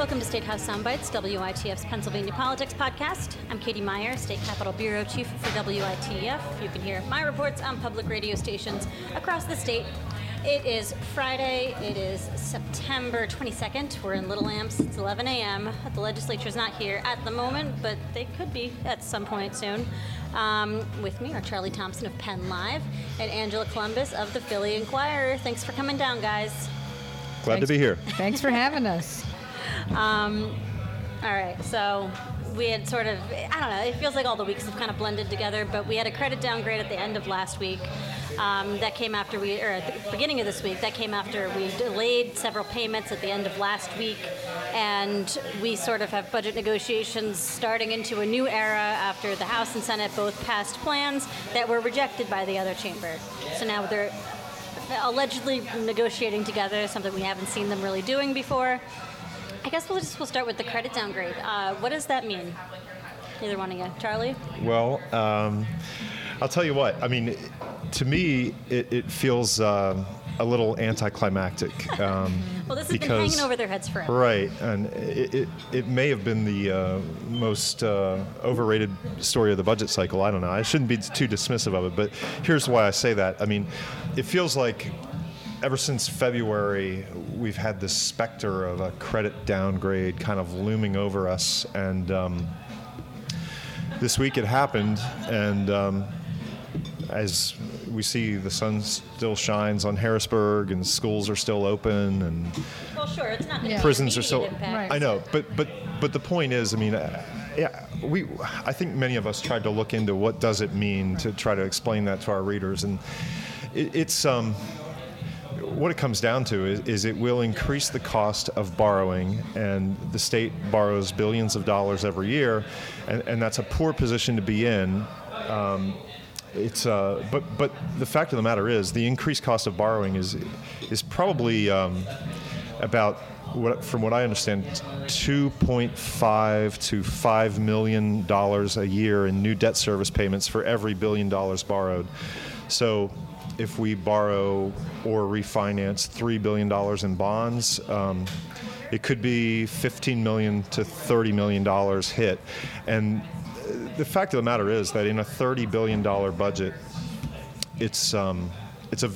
Welcome to State House Soundbites, WITF's Pennsylvania Politics Podcast. I'm Katie Meyer, State Capitol Bureau Chief for WITF. You can hear my reports on public radio stations across the state. It is Friday. It is September 22nd. We're in Little Amps. It's 11 a.m. The legislature is not here at the moment, but they could be at some point soon. Um, with me are Charlie Thompson of Penn Live and Angela Couloumbis of the Philly Inquirer. Thanks for coming down, guys. Glad Thanks. to be here. Thanks for having us. Um, all right, so we had sort of, I don't know, it feels like all the weeks have kind of blended together, but we had a credit downgrade at the end of last week. Um, that came after we, or at the beginning of this week, that came after we delayed several payments at the end of last week. And we sort of have budget negotiations starting into a new era after the House and Senate both passed plans that were rejected by the other chamber. So now they're allegedly negotiating together, something we haven't seen them really doing before. I guess we'll just we'll start with the credit downgrade. Uh, what does that mean? Either one of you, Charlie. Well, um, I'll tell you what. I mean, to me, it, it feels um, a little anticlimactic. Um, Well, this has because, been hanging over their heads forever. Right, and it, it, it may have been the uh, most uh, overrated story of the budget cycle. I don't know. I shouldn't be too dismissive of it, but here's why I say that. I mean, it feels like ever since February, we've had this specter of a credit downgrade kind of looming over us, and um, this week it happened, and um, as we see, the sun still shines on Harrisburg, and schools are still open, and Well, sure, it's not Yeah. prisons are still. Right. I know, but but but the point is, I mean, uh, yeah, we. I think many of us tried to look into what does it mean to try to explain that to our readers, and it, it's um. What it comes down to is, is it will increase the cost of borrowing, and the state borrows billions of dollars every year, and, and that's a poor position to be in. Um, it's uh, but but the fact of the matter is the increased cost of borrowing is is probably um, about what, from what I understand, 2.5 to 5 million dollars a year in new debt service payments for every billion dollars borrowed. So, if we borrow or refinance three billion dollars in bonds, um, it could be 15 million to 30 million dollars hit, and the fact of the matter is that in a 30 billion dollar budget, it's um, it's a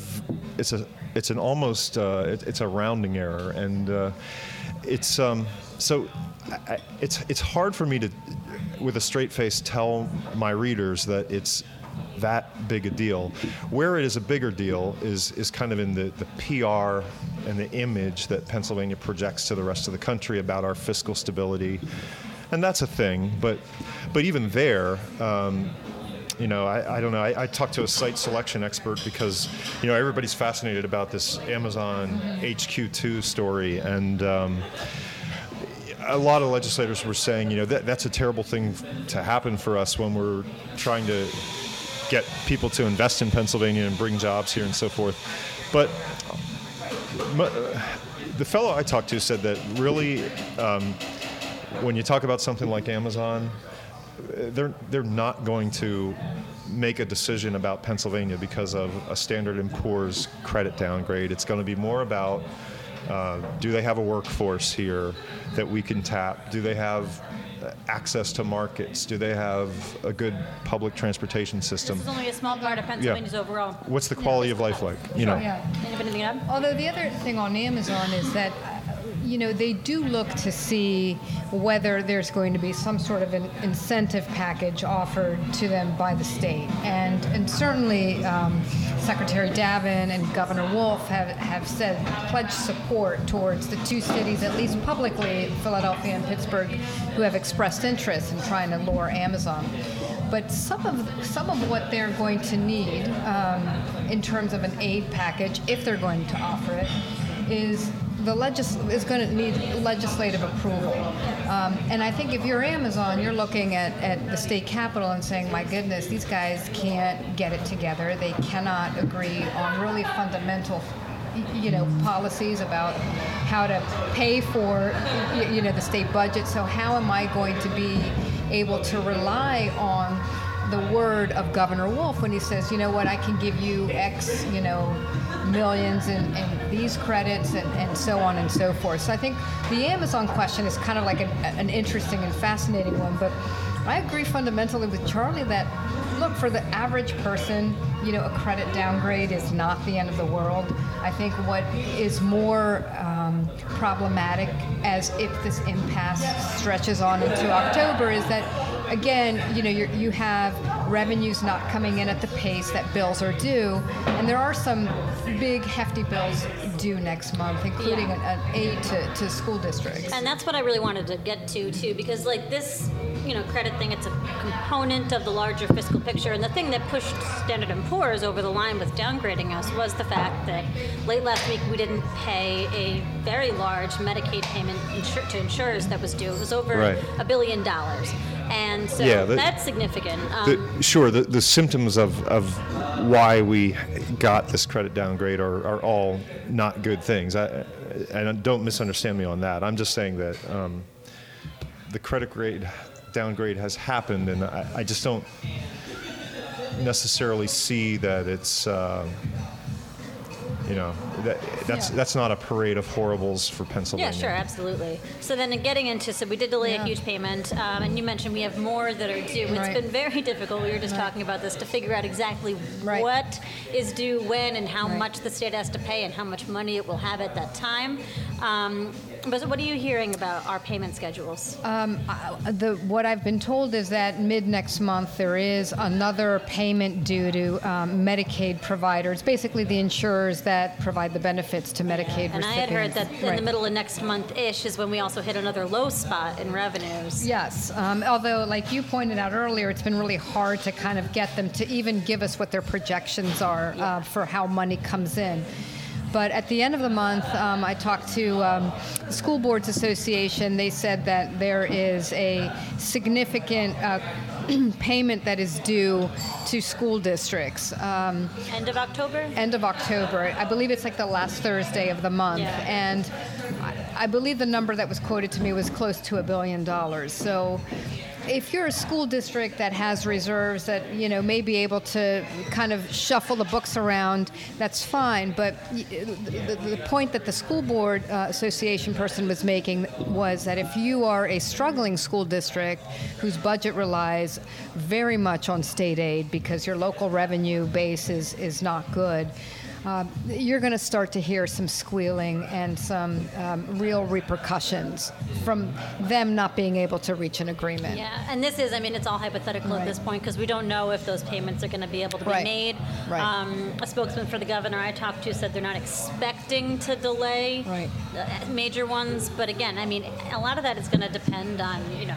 it's a it's an almost uh, it, it's a rounding error, and uh, it's um, so I- it's it's hard for me to, with a straight face, tell my readers that it's that big a deal. Where it is a bigger deal is is kind of in the, the PR and the image that Pennsylvania projects to the rest of the country about our fiscal stability, and that's a thing. But but even there. Um, you know, I, I don't know. I, I talked to a site selection expert because, you know, everybody's fascinated about this Amazon HQ2 story, and um, a lot of legislators were saying, you know, that that's a terrible thing to happen for us when we're trying to get people to invest in Pennsylvania and bring jobs here and so forth. But mu- the fellow I talked to said that really, um, when you talk about something like Amazon, they're they're not going to make a decision about Pennsylvania because of a Standard and Poor's credit downgrade. It's going to be more about uh, do they have a workforce here that we can tap? Do they have access to markets? Do they have a good public transportation system? This is only a small part of Pennsylvania's overall. What's the quality of life like? You know, Yeah. Anybody to add? Although the other thing on Amazon is that, uh, you know, they do look to see whether there's going to be some sort of an incentive package offered to them by the state. And, and certainly um, Secretary Davin and Governor Wolf have, have said, pledged support towards the two cities, at least publicly, Philadelphia and Pittsburgh, who have expressed interest in trying to lure Amazon. But some of some of what they're going to need um, in terms of an aid package, if they're going to offer it, is the legis- is going to need legislative approval. Um, and I think if you're Amazon, you're looking at, at the state capitol and saying, my goodness, these guys can't get it together. They cannot agree on really fundamental you know policies about how to pay for you know the state budget so how am i going to be able to rely on the word of Governor Wolf when he says, you know what, I can give you X, you know, millions and, and these credits and, and so on and so forth. So I think the Amazon question is kind of like an, an interesting and fascinating one, but I agree fundamentally with Charlie that look for the average person you know a credit downgrade is not the end of the world i think what is more um, problematic as if this impasse stretches on into october is that again you know you you have revenues not coming in at the pace that bills are due and there are some big hefty bills due next month including Yeah. an, an aid to, to school districts And that's what I really wanted to get to too, because like this, you know, credit thing, it's a component of the larger fiscal picture. And the thing that pushed Standard and Poor's over the line with downgrading us was the fact that late last week we didn't pay a very large Medicaid payment insur- to insurers that was due. It was over Right. a billion dollars, and so Yeah, the- that's significant. Um, The, sure, the, the symptoms of, of why we got this credit downgrade are, are all not good things. I, and don't misunderstand me on that. I'm just saying that um, the credit grade downgrade has happened, and I, I just don't necessarily see that it's. Uh, you know, that, that's Yeah. that's not a parade of horribles for Pennsylvania. Yeah, sure, absolutely. So then, getting into so we did delay Yeah. a huge payment, um, and you mentioned we have more that are due. It's been very difficult. We were just talking about this to figure out exactly Right. what is due when and how Right. much the state has to pay and how much money it will have at that time. Um, but what are you hearing about our payment schedules? Um, I- the, what I've been told is that mid next month there is another payment due to um, Medicaid providers, basically the insurers that provide the benefits to Medicaid recipients. and I had heard recipients. that in the middle of next month-ish is when we also hit another low spot in revenues. Yes, um, although, like you pointed out earlier, it's been really hard to kind of get them to even give us what their projections are uh, for how money comes in. But at the end of the month, um, I talked to um, the School Boards Association. They said that there is a significant uh, payment that is due to school districts. Um, End of October. end of October. I believe it's like the last Thursday of the month. Yeah. And I, I believe the number that was quoted to me was close to a billion dollars. So if you're a school district that has reserves that, you know, may be able to kind of shuffle the books around, that's fine. But the, the, point that the school board uh, association person was making was that if you are a struggling school district whose budget relies very much on state aid because your local revenue base is, is not good, uh, you're going to start to hear some squealing and some um, real repercussions from them not being able to reach an agreement. Yeah, and this is, I mean, it's all hypothetical at this point because we don't know if those payments are going to be able to be Right. made. Right. Um, a spokesman for the governor I talked to said they're not expecting to delay Right. major ones, but again, I mean, a lot of that is going to depend on, you know,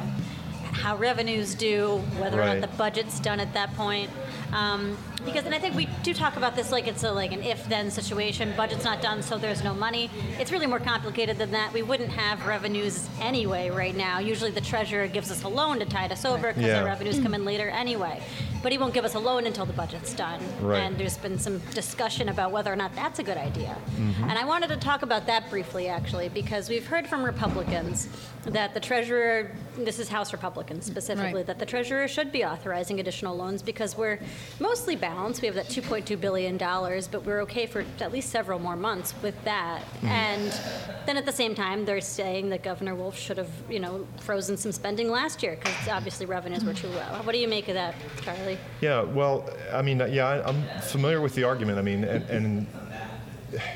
how revenues do, whether or not the budget's done at that point. Um, because, and I think we do talk about this like it's a like an if-then situation. Budget's not done, so there's no money. It's really more complicated than that. We wouldn't have revenues anyway right now. Usually, the treasurer gives us a loan to tide us over because Yeah. our revenues come in later anyway. But he won't give us a loan until the budget's done. Right. And there's been some discussion about whether or not that's a good idea. Mm-hmm. And I wanted to talk about that briefly, actually, because we've heard from Republicans that the treasurer, this is House Republicans specifically, Right. that the treasurer should be authorizing additional loans because we're mostly balanced. We have that $2.2 billion, but we're okay for at least several more months with that. Mm-hmm. And then at the same time, they're saying that Governor Wolf should have, you know, frozen some spending last year because obviously revenues were too low. What do you make of that, Charlie? Yeah, well, I mean, yeah, I'm familiar with the argument. I mean, and, and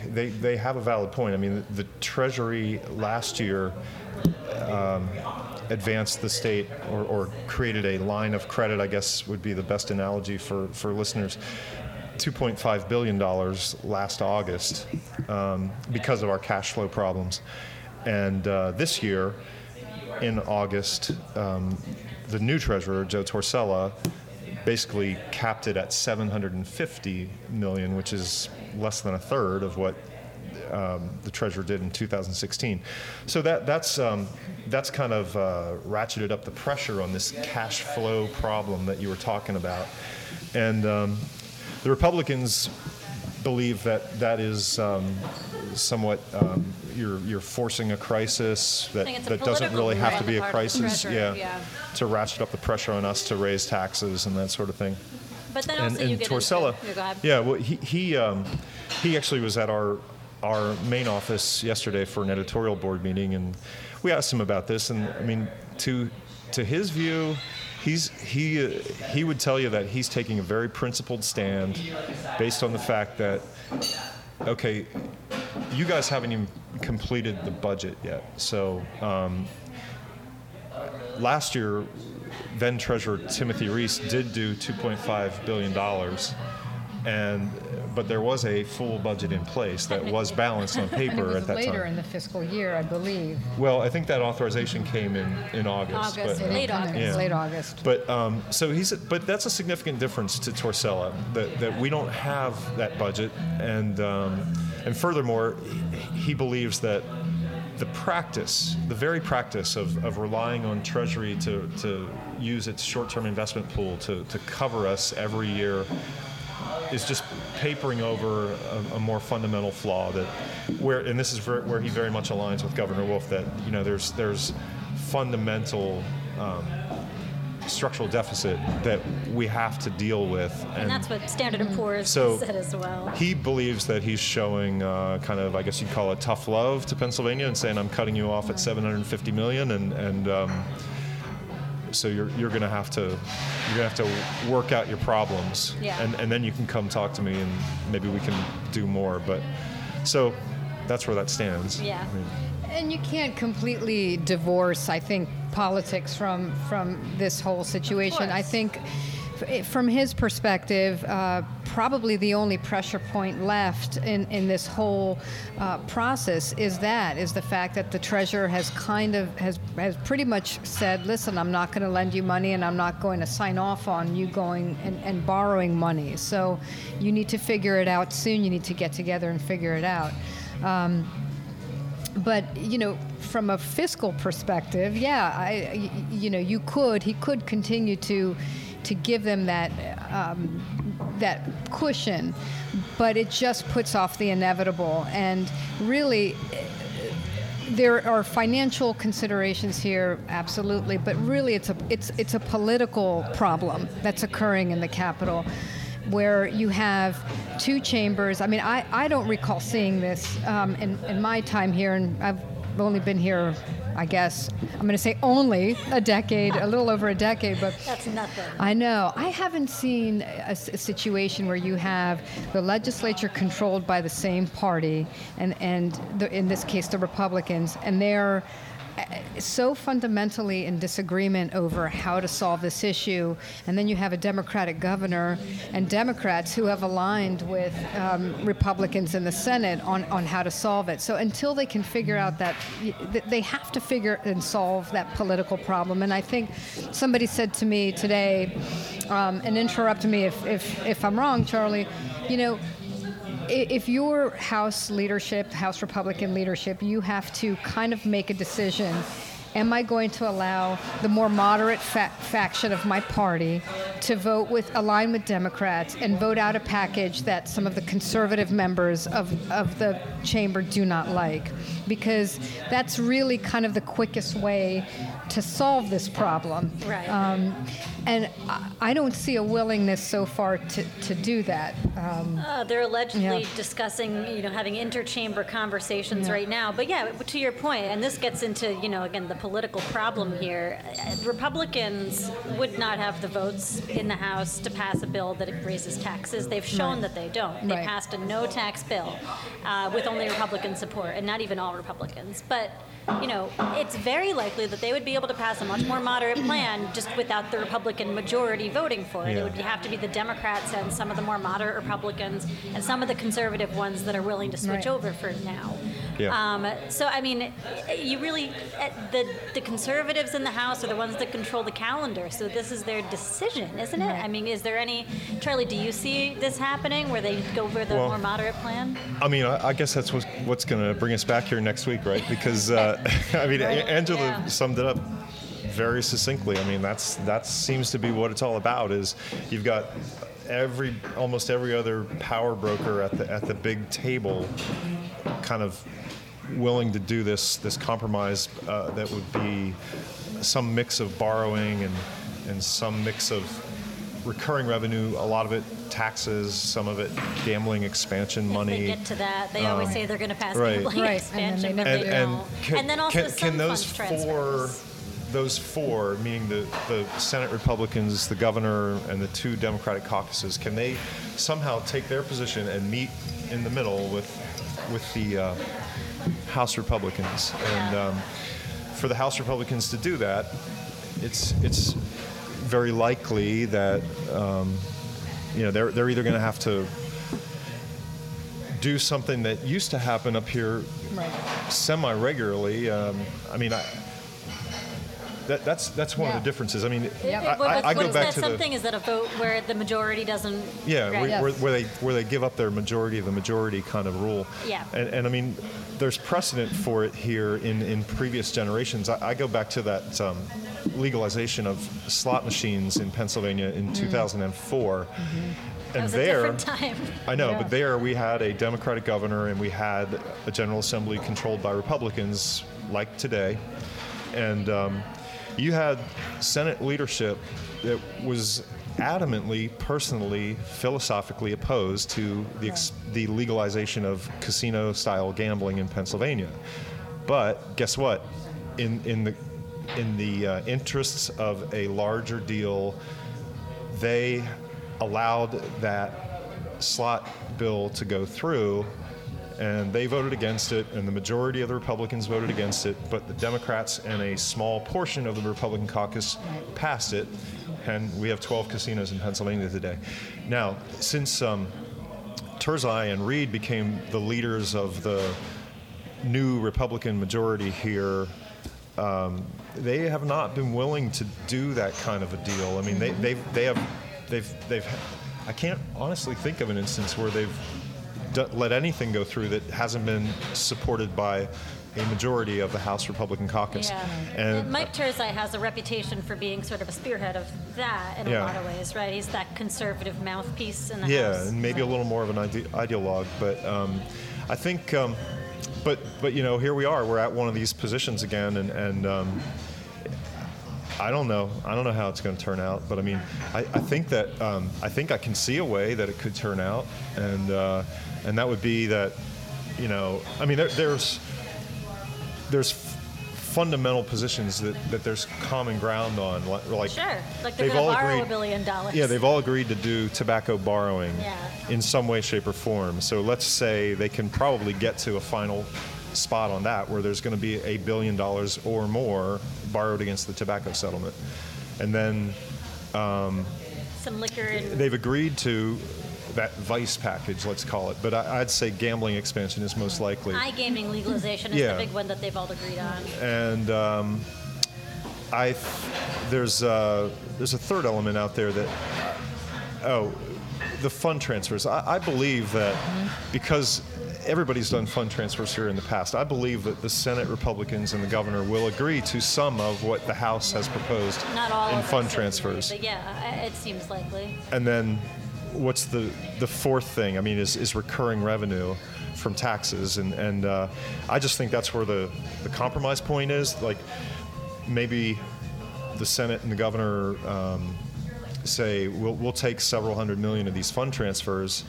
they they have a valid point. I mean, the Treasury last year um, advanced the state or, or created a line of credit. I guess would be the best analogy for for listeners. 2.5 billion dollars last August um, because of our cash flow problems, and uh, this year in August, um, the new treasurer, Joe Torsella, basically capped it at 750 million, which is less than a third of what um, the treasurer did in 2016. So that that's um, that's kind of uh, ratcheted up the pressure on this cash flow problem that you were talking about, and um, the Republicans believe that that is um, somewhat um, you're you're forcing a crisis that a that doesn't really have to be a part of the crisis. yeah, yeah. to ratchet up the pressure on us to raise taxes and that sort of thing. But then And, also you and get Torsella, into, yeah, yeah, well, he he um, he actually was at our our main office yesterday for an editorial board meeting, and we asked him about this. And I mean, to to his view, he's he uh, he would tell you that he's taking a very principled stand, based on the fact that okay, you guys haven't even completed the budget yet, so. Um, last year, then Treasurer Timothy Reese did do 2.5 billion dollars, and but there was a full budget in place that was balanced on paper at that later time. in the fiscal year, I believe. well, I think that authorization came in in August. August, but, late it was August. Late August. but um, so he's but that's a significant difference to Torsella that, that we don't have that budget and um, and furthermore he, he believes that the practice the very practice of, of relying on Treasury to, to use its short-term investment pool to, to cover us every year is just papering over a, a more fundamental flaw that where and this is ver- where he very much aligns with Governor Wolf that you know there's there's fundamental um, structural deficit that we have to deal with And that's what Standard and Poor's so said as well. he believes that he's showing uh, kind of I guess you'd call it tough love to Pennsylvania and saying I'm cutting you off at 750 million and and um, so you're you're gonna have to you're gonna have to work out your problems Yeah. and and then you can come talk to me and maybe we can do more but so that's where that stands Yeah. I mean, And you can't completely divorce, I think, politics from from this whole situation. I think, f- from his perspective, uh, probably the only pressure point left in, in this whole uh, process is that is the fact that the treasurer has kind of has has pretty much said, listen, I'm not going to lend you money, and I'm not going to sign off on you going and, and borrowing money. So you need to figure it out soon. You need to get together and figure it out. Um, but you know from a fiscal perspective yeah I, you know you could he could continue to to give them that um, that cushion but it just puts off the inevitable and really there are financial considerations here, absolutely, but really it's a it's it's a political problem that's occurring in the Capitol, where you have two chambers. I mean, I, I don't recall seeing this um, in in my time here, and I've only been here, I guess I'm going to say only a decade, a little over a decade, but That's nothing. I know. I haven't seen a situation where you have the legislature controlled by the same party, and and the, in this case the Republicans, and they're so fundamentally in disagreement over how to solve this issue, and then you have a Democratic governor and Democrats who have aligned with um, Republicans in the Senate on, on how to solve it. So until they can figure out that, they have to figure and solve that political problem. And I think somebody said to me today, um, and interrupt me if, if, if I'm wrong, Charlie, you know, if your House leadership, House Republican leadership, you have to kind of make a decision. Am I going to allow the more moderate fa- faction of my party to vote with, align with Democrats, and vote out a package that some of the conservative members of, of the chamber do not like? Because that's really kind of the quickest way to solve this problem. Right. Um, and I, I don't see a willingness so far to, to do that. Um, Uh, they're allegedly Yeah. discussing, you know, having interchamber conversations Yeah. right now. But yeah, to your point, and this gets into, you know, again, the political problem here. uh, Republicans would not have the votes in the House to pass a bill that raises taxes. They've shown Right. that they don't. They Right. passed a no tax bill uh, with only Republican support, and not even all Republicans. But you know, it's very likely that they would be able to pass a much more moderate plan just without the Republican majority voting for it. It would have to be the Democrats and some of the more moderate Republicans and some of the conservative ones that are willing to switch Right. over for now. Yeah. Um, so I mean, you really uh, the the conservatives in the House are the ones that control the calendar. So this is their decision, isn't it? Right. I mean, is there any Charlie? Do you see this happening where they go for the Well- more moderate plan? I mean, I, I guess that's what's, what's going to bring us back here next week, right? Because uh, I mean, Right, Angela yeah. summed it up very succinctly. I mean, that's that seems to be what it's all about. Is you've got every almost every other power broker at the at the big table, kind of willing to do this this compromise uh, that would be some mix of borrowing and and some mix of recurring revenue. A lot of it taxes, some of it gambling expansion If money. they get to that, they always say they're going to pass right. gambling Right, and then expansion, they but never they do. and, and can, and then also can, some can those funds four transfers. those four meaning the, the senate republicans the governor and the two democratic caucuses can they somehow take their position and meet in the middle with with the uh, house republicans and um, for the house republicans to do that it's it's very likely that um, you know they're, they're either going to have to do something that used to happen up here Right. semi regularly. Um, I mean, I, that, that's that's one of the differences. I mean, It- I, I, I go is back that to something? the Is that a vote where the majority doesn't? yeah, Right. where, Yes. where, where they where they give up their majority of the majority kind of rule. Yeah. And, and I mean, there's precedent for it here in, in previous generations. I, I go back to that um, legalization of slot machines in Pennsylvania in 2004. That And was there, a time. I know, Yeah. but there we had a Democratic governor and we had a General Assembly controlled by Republicans, like today. And um, you had Senate leadership that was adamantly, personally, philosophically opposed to the, ex- the legalization of casino style gambling in Pennsylvania. But guess what? In, in the, in the uh, interests of a larger deal, they allowed that slot bill to go through and they voted against it and the majority of the republicans voted against it but the democrats and a small portion of the republican caucus passed it and we have 12 casinos in pennsylvania today now since um, Turzai and Reed became the leaders of the new Republican majority here, um, they have not been willing to do that kind of a deal. I mean, they, they've, they have, they've, they've, I can't honestly think of an instance where they've d- let anything go through that hasn't been supported by a majority of the House Republican caucus. Yeah. And Mike Turzai has a reputation for being sort of a spearhead of that in Yeah. a lot of ways, right? He's that conservative mouthpiece in the yeah, House. and maybe a little more of an ide- ideologue, but um, I think, um, but but you know, here we are. We're at one of these positions again, and and um, I don't know. I don't know how it's going to turn out, but I mean, I, I think that um, I think I can see a way that it could turn out, and uh, and that would be that, you know, I mean, there, there's there's fundamental positions that, that there's common ground on, like Sure. Like they're they've all borrow agreed- a billion dollars. yeah, they've all agreed to do tobacco borrowing Yeah. in some way, shape, or form. So let's say they can probably get to a final spot on that where there's going to be a billion dollars or more borrowed against the tobacco settlement. And then um, Some liquor and they've agreed to that vice package, let's call it. But I, I'd say gambling expansion is most likely. iGaming legalization is Yeah. the big one that they've all agreed on. and um, I there's uh, there's a third element out there that oh the fund transfers. I, I believe that because everybody's done fund transfers here in the past, I believe that the Senate Republicans and the governor will agree to some of what the House has proposed Not all in fund transfers. But yeah, it seems likely. And then what's the the fourth thing? I mean, is, is recurring revenue from taxes, and and uh, I just think that's where the the compromise point is. Like maybe the Senate and the governor um, say we'll we'll take several hundred million of these fund transfers,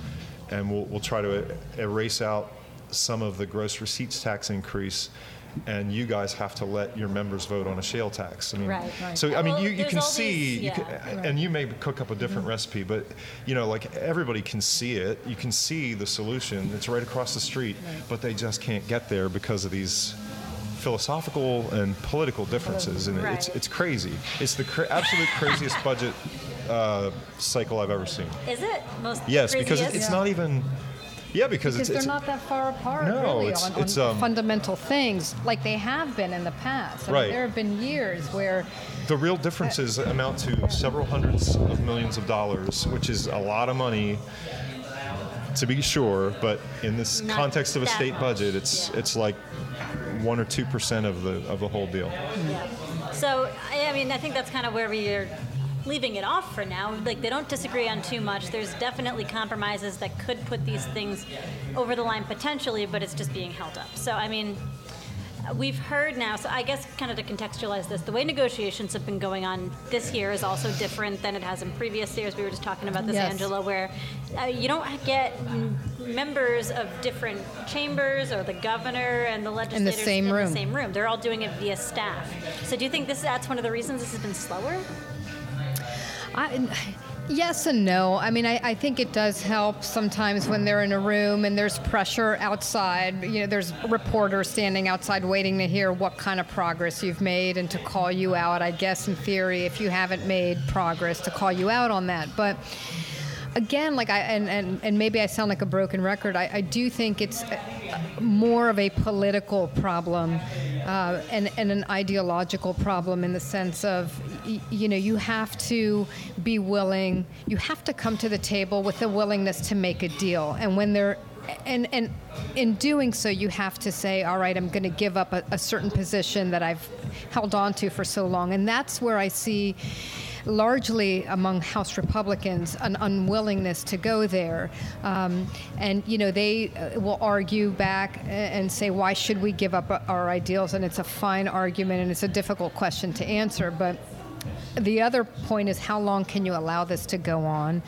and we'll we'll try to erase out some of the gross receipts tax increase. And you guys have to let your members vote on a shale tax. I mean, Right. Right. so I mean, Well, you, you can see, these- you can, yeah. and you may cook up a different recipe, but you know, like everybody can see it. You can see the solution. It's right across the street, but they just can't get there because of these philosophical and political differences, and it's Right. it's crazy. It's the cra- absolute craziest budget uh, cycle I've ever seen. Is it most? Yes, because it's not even. Yeah, because, Because it's, they're it's not that far apart, No, really, it's- on, it's, on um, fundamental things like they have been in the past. I mean, Right. there have been years where The real differences amount to several hundreds of millions of dollars, which is a lot of money, to be sure. But in this Not context of a state much, budget, it's yeah. it's like one or two percent of the of the whole deal. Yeah. So I mean, I think that's kind of where we are leaving it off for now. Like they don't disagree on too much. There's definitely compromises that could put these things over the line potentially, but it's just being held up. So I mean, we've heard now. So I guess kind of to contextualize this, the way negotiations have been going on this year is also different than it has in previous years. We were just talking about this, Yes. Angela, where uh, you don't get m- members of different chambers or the governor and the legislators same in room. the same room. They're all doing it via staff. So do you think this that's one of the reasons this has been slower? I, yes and no. I mean, I, I think it does help sometimes when they're in a room and there's pressure outside. You know, there's reporters standing outside waiting to hear what kind of progress you've made and to call you out. I guess in theory, if you haven't made progress, to call you out on that. But again, like I and, and, and maybe I sound like a broken record. I, I do think it's more of a political problem uh, and, and an ideological problem in the sense of you know you have to be willing, you have to come to the table with the willingness to make a deal, and when they're and and in doing so, you have to say, all right, I'm going to give up a, a certain position that I've held on to for so long, and that's where I see largely among House Republicans an unwillingness to go there. Um, and, you know, they uh, will argue back and say, why should we give up our ideals? And it's a fine argument and it's a difficult question to answer. But the other point is how long can you allow this to go on?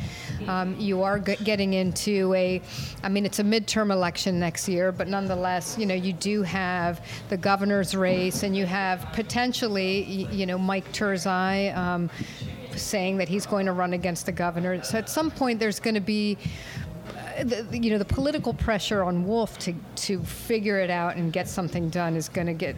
Um, you are g- getting into a, I mean, it's a midterm election next year, but nonetheless, you know, you do have the governor's race, and you have potentially, you know, Mike Turzai um, saying that he's going to run against the governor. So at some point, there's going to be the, you know the political pressure on Wolf to to figure it out and get something done is going to get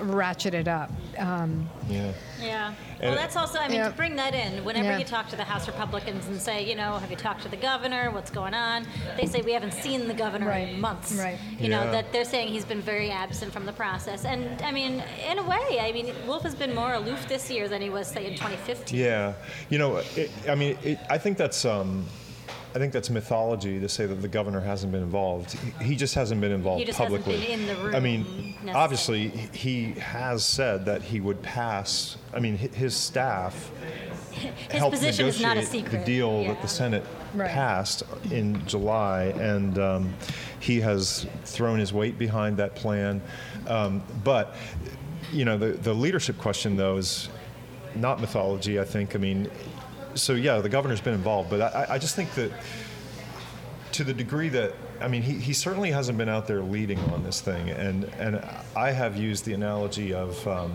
ratcheted up. Um, Yeah. Yeah. Well, that's also, I mean, Yeah. to bring that in, whenever Yeah. you talk to the House Republicans and say, you know, have you talked to the governor? What's going on? They say, we haven't seen the governor Right. in months. Right. You know, that they're saying he's been very absent from the process. And, I mean, in a way, I mean, Wolf has been more aloof this year than he was, say, in 2015. Yeah, you know, it, I mean, it, I think that's um, I think that's mythology to say that the governor hasn't been involved. He, he just hasn't been involved He just hasn't publicly. been in the room I mean, obviously, he has said that he would pass. I mean, his staff His helped position is not a negotiate secret. the deal yeah. that the Senate Right. passed in July, and um, he has thrown his weight behind that plan. Um, but you know, the the leadership question though is not mythology. I think. I mean, so yeah, the governor's been involved, but I, I just think that to the degree that I mean, he, he certainly hasn't been out there leading on this thing, and and I have used the analogy of. Um,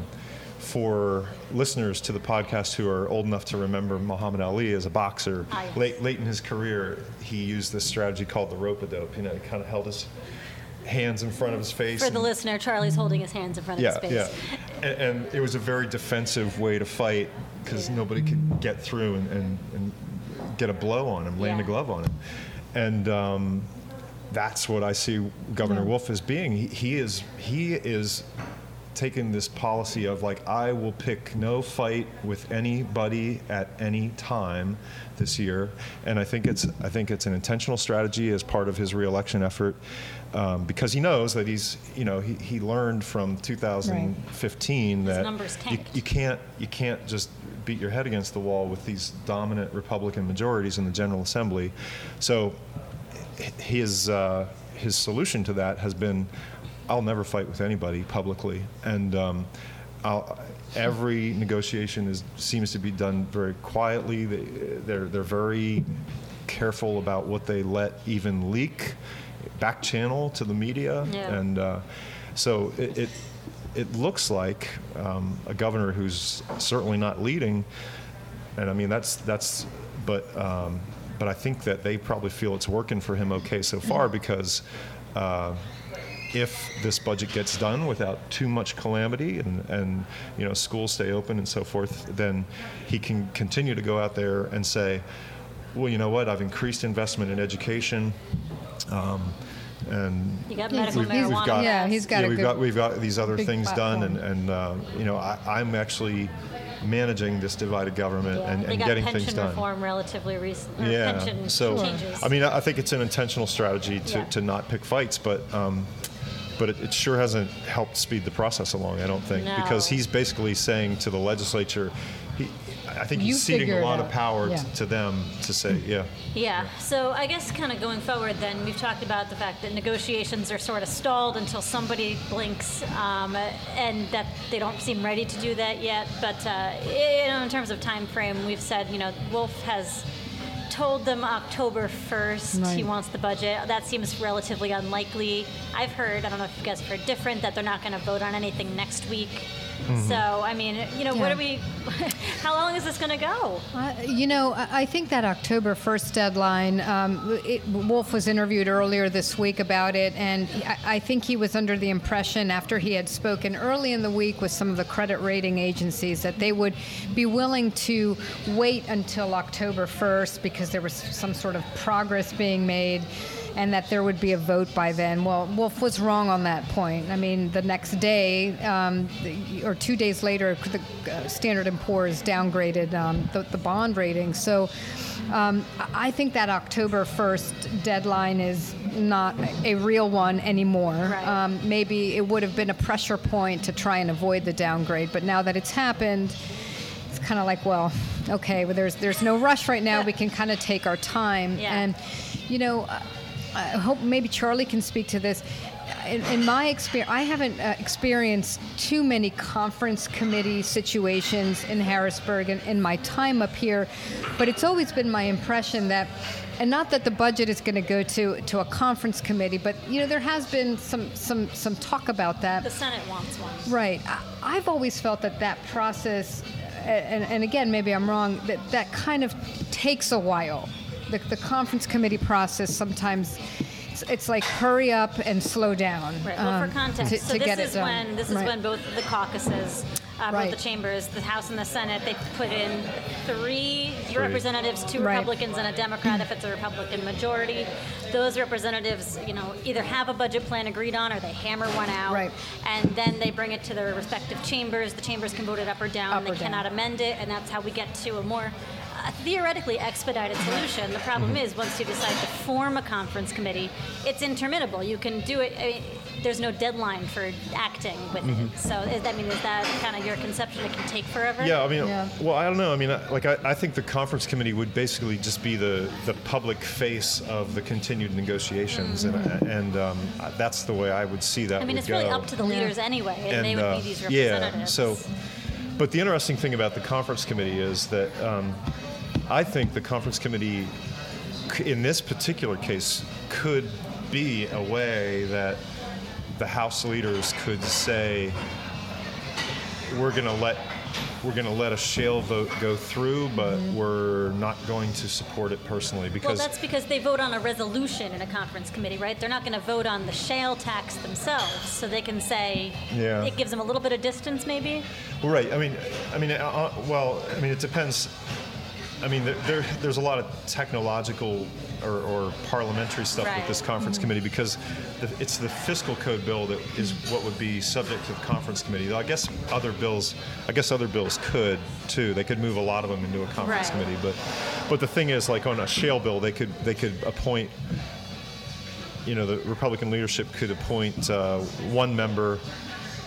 for listeners to the podcast who are old enough to remember Muhammad Ali as a boxer, Ah, late late in his career, he used this strategy called the rope a dope. You know, he kind of held his hands in front of his face. For the listener, Charlie's holding his hands in front of yeah, his yeah. face. And, and it was a very defensive way to fight because nobody could get through and, and, and get a blow on him, land a glove on him. And um, that's what I see Governor Wolf as being. He, he is he is taking this policy of like I will pick no fight with anybody at any time this year, and I think it's I think it's an intentional strategy as part of his reelection effort um, because he knows that he's you know he, he learned from 2015 that you, you can't you can't just beat your head against the wall with these dominant Republican majorities in the General Assembly, so his uh, his solution to that has been, I'll never fight with anybody publicly, and um, I'll, every negotiation is seems to be done very quietly. They, they're they're very careful about what they let even leak, back channel to the media, Yeah. and uh, so it. it it looks like um, a governor who's certainly not leading, and I mean that's that's, but um, but I think that they probably feel it's working for him okay so far because uh, if this budget gets done without too much calamity and and you know schools stay open and so forth, then he can continue to go out there and say, well, you know what, I've increased investment in education. Um, and You got He's- medical he's- marijuana. got- yeah, he's got yeah, we've good got we've got these other big things done, and, and uh, you know I, I'm actually managing this divided government Yeah, and, and getting things done. reform relatively recent. Or Yeah, pension so changes. I mean I think it's an intentional strategy to, Yeah. to not pick fights, but um, but it, it sure hasn't helped speed the process along. I don't think No. because he's basically saying to the legislature, he, I think You he's ceding a lot of power Yeah. t- to them to say, yeah. Yeah. So I guess kind of going forward, then we've talked about the fact that negotiations are sort of stalled until somebody blinks, um, and that they don't seem ready to do that yet. But uh, you in terms of time frame, we've said you know Wolf has told them October 1st he wants the budget. That seems relatively unlikely. I've heard, I don't know if you guys have heard different, that they're not going to vote on anything next week. So, I mean, you know, what are we, how long is this going to go? Uh, you know, I I think that October 1st deadline, um, it, Wolf was interviewed earlier this week about it, and I, I think he was under the impression after he had spoken early in the week with some of the credit rating agencies that they would be willing to wait until October 1st because there was some sort of progress being made and that there would be a vote by then. Well, Wolf was wrong on that point. I mean, the next day um, or two days later, the uh, Standard and Poor's downgraded um, the, the bond rating. So um, I think that October 1st deadline is not a real one anymore. Right. Um, maybe it would have been a pressure point to try and avoid the downgrade, but now that it's happened, it's kind of like, well, okay, well, there's there's no rush right now. We can kind of take our time. Yeah. And you know, I hope maybe Charlie can speak to this. In, in my experience, I haven't uh, experienced too many conference committee situations in Harrisburg in, in my time up here, but it's always been my impression that, and not that the budget is going to go to to a conference committee, but you know there has been some some some talk about that. The Senate wants one. Right. I- I've always felt that that process, and, and again, maybe I'm wrong, that that kind of takes a while. The, the conference committee process sometimes, it's, it's like hurry up and slow down. Right. Well, um, for context, to- so to this get it is done. when this is Right. when both the caucuses, uh, Right. both the chambers, the House and the Senate, they put in three representatives, two Right. Republicans and a Democrat if it's a Republican majority. Those representatives, you know, either have a budget plan agreed on or they hammer one out, Right. and then they bring it to their respective chambers. The chambers can vote it up or down. Up they or down. cannot amend it, and that's how we get to a more uh, theoretically expedited solution. The problem Mm-hmm. is once you decide to form a conference committee, it's interminable. You can do it. I mean, there's no deadline for acting with Mm-hmm. it. So is, I mean, is that kind of your conception? It can take forever. Yeah, I mean, Yeah. well, I don't know. I mean, I- like, I, I think the conference committee would basically just be the, the public face of the continued negotiations, and, and um, that's the way I would see that. Mm-hmm. I mean, would it's really go. up to the leaders anyway, and, they would uh, be these representatives. yeah, so, but the interesting thing about the conference committee is that um, I think the conference committee, in this particular case, could be a way that the House leaders could say, we're going to let. We're going to let a shale vote go through, but we're not going to support it personally because. well, that's because they vote on a resolution in a conference committee, right? They're not going to vote on the shale tax themselves, so they can say Yeah. it gives them a little bit of distance, maybe. Well, right. I mean, I mean, uh, uh, well, I mean, it depends. I mean, there, there there's a lot of technological or, or parliamentary stuff Right. with this conference committee because the, it's the fiscal code bill that is what would be subject to the conference committee. Though I guess other bills, I guess other bills could too. They could move a lot of them into a conference Right. committee. But, but the thing is, like on a shale bill, they could they could appoint. You know, the Republican leadership could appoint uh, one member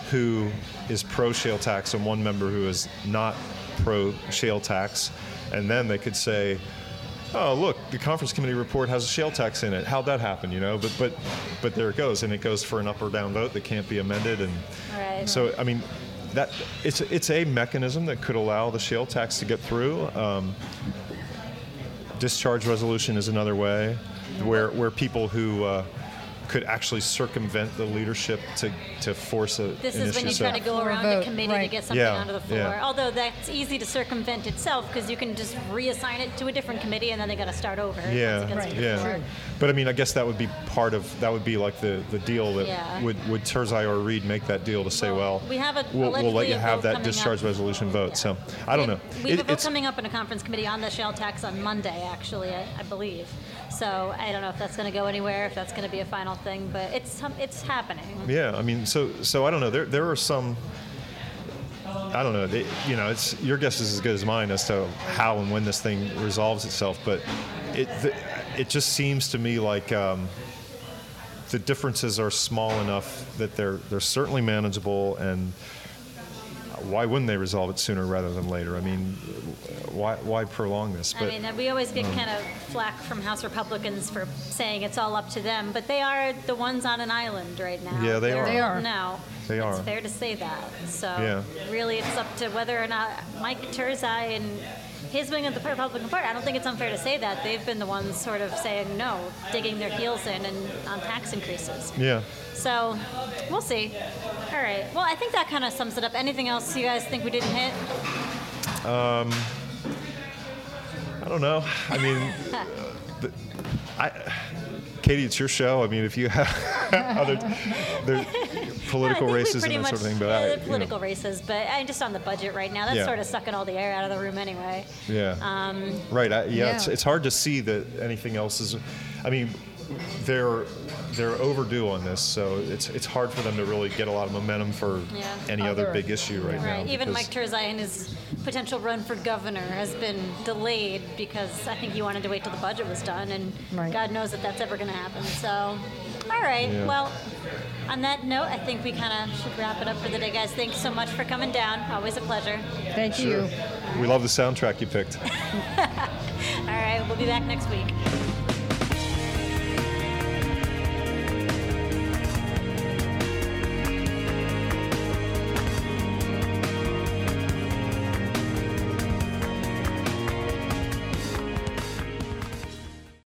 who is pro shale tax and one member who is not pro shale tax, and then they could say, "Oh, look, the conference committee report has a shale tax in it. How'd that happen?" You know, but but but there it goes, and it goes for an up or down vote that can't be amended, and Right. so I mean. That it's it's a mechanism that could allow the shale tax to get through. Um, discharge resolution is another way, where where people who uh, could actually circumvent the leadership to, to force a, This an is issue. when you So- try to go For a around vote, the committee to get something Yeah, onto the floor. yeah. Although that's easy to circumvent itself because you can just reassign it to a different committee and then they got to start over. Yeah, it gets to the yeah. floor. But I mean, I guess that would be part of that would be like the, the deal that Yeah. would would Turzai or Reed make that deal to say, Well, well, we have a- we'll, we'll let you have that discharge up. resolution vote. Yeah. So I don't We know. We have It- a vote coming up in a conference committee on the shale tax on Monday, actually, I, I believe. So I don't know if that's going to go anywhere, if that's going to be a final thing, but it's it's happening. Yeah, I mean, so so I don't know. There there are some. I don't know. They, you know, it's your guess is as good as mine as to how and when this thing resolves itself. But it it just seems to me like um, the differences are small enough that they're they're certainly manageable. And why wouldn't they resolve it sooner rather than later? I mean, why why prolong this? I mean, we always get um, kind of flack from House Republicans for saying it's all up to them, but they are the ones on an island right now. Yeah, they They're are. They are. No, They it's fair to say that. So Yeah. really, it's up to whether or not Mike Turzai and his wing of the Republican Party. I don't think it's unfair to say that they've been the ones sort of saying no, digging their heels in and on tax increases. yeah. So we'll see. All right. Well, I think that kind of sums it up. Anything else you guys think we didn't hit? Um, I don't know. I mean, the, I, Katie, it's your show. I mean, if you have other there, political I think we races pretty and that much, sort of thing, but yeah, I, they're you know, political races, but I'm just on the budget right now. That's Yeah. sort of sucking all the air out of the room anyway. Yeah. Um, right. I, yeah. It's, Yeah. it's hard to see that anything else is. I mean, they're they're overdue on this, so it's it's hard for them to really get a lot of momentum for Yeah. any other Other- big issue right, now. Right. Even Mike Turzai and his potential run for governor has been delayed because I think he wanted to wait till the budget was done, and Right. God knows that that's ever going to happen. So, all right. Yeah. Well, on that note, I think we kind of should wrap it up for the day, guys. Thanks so much for coming down. Always a pleasure. Thank Sure. you. We love the soundtrack you picked. All right. We'll be back next week.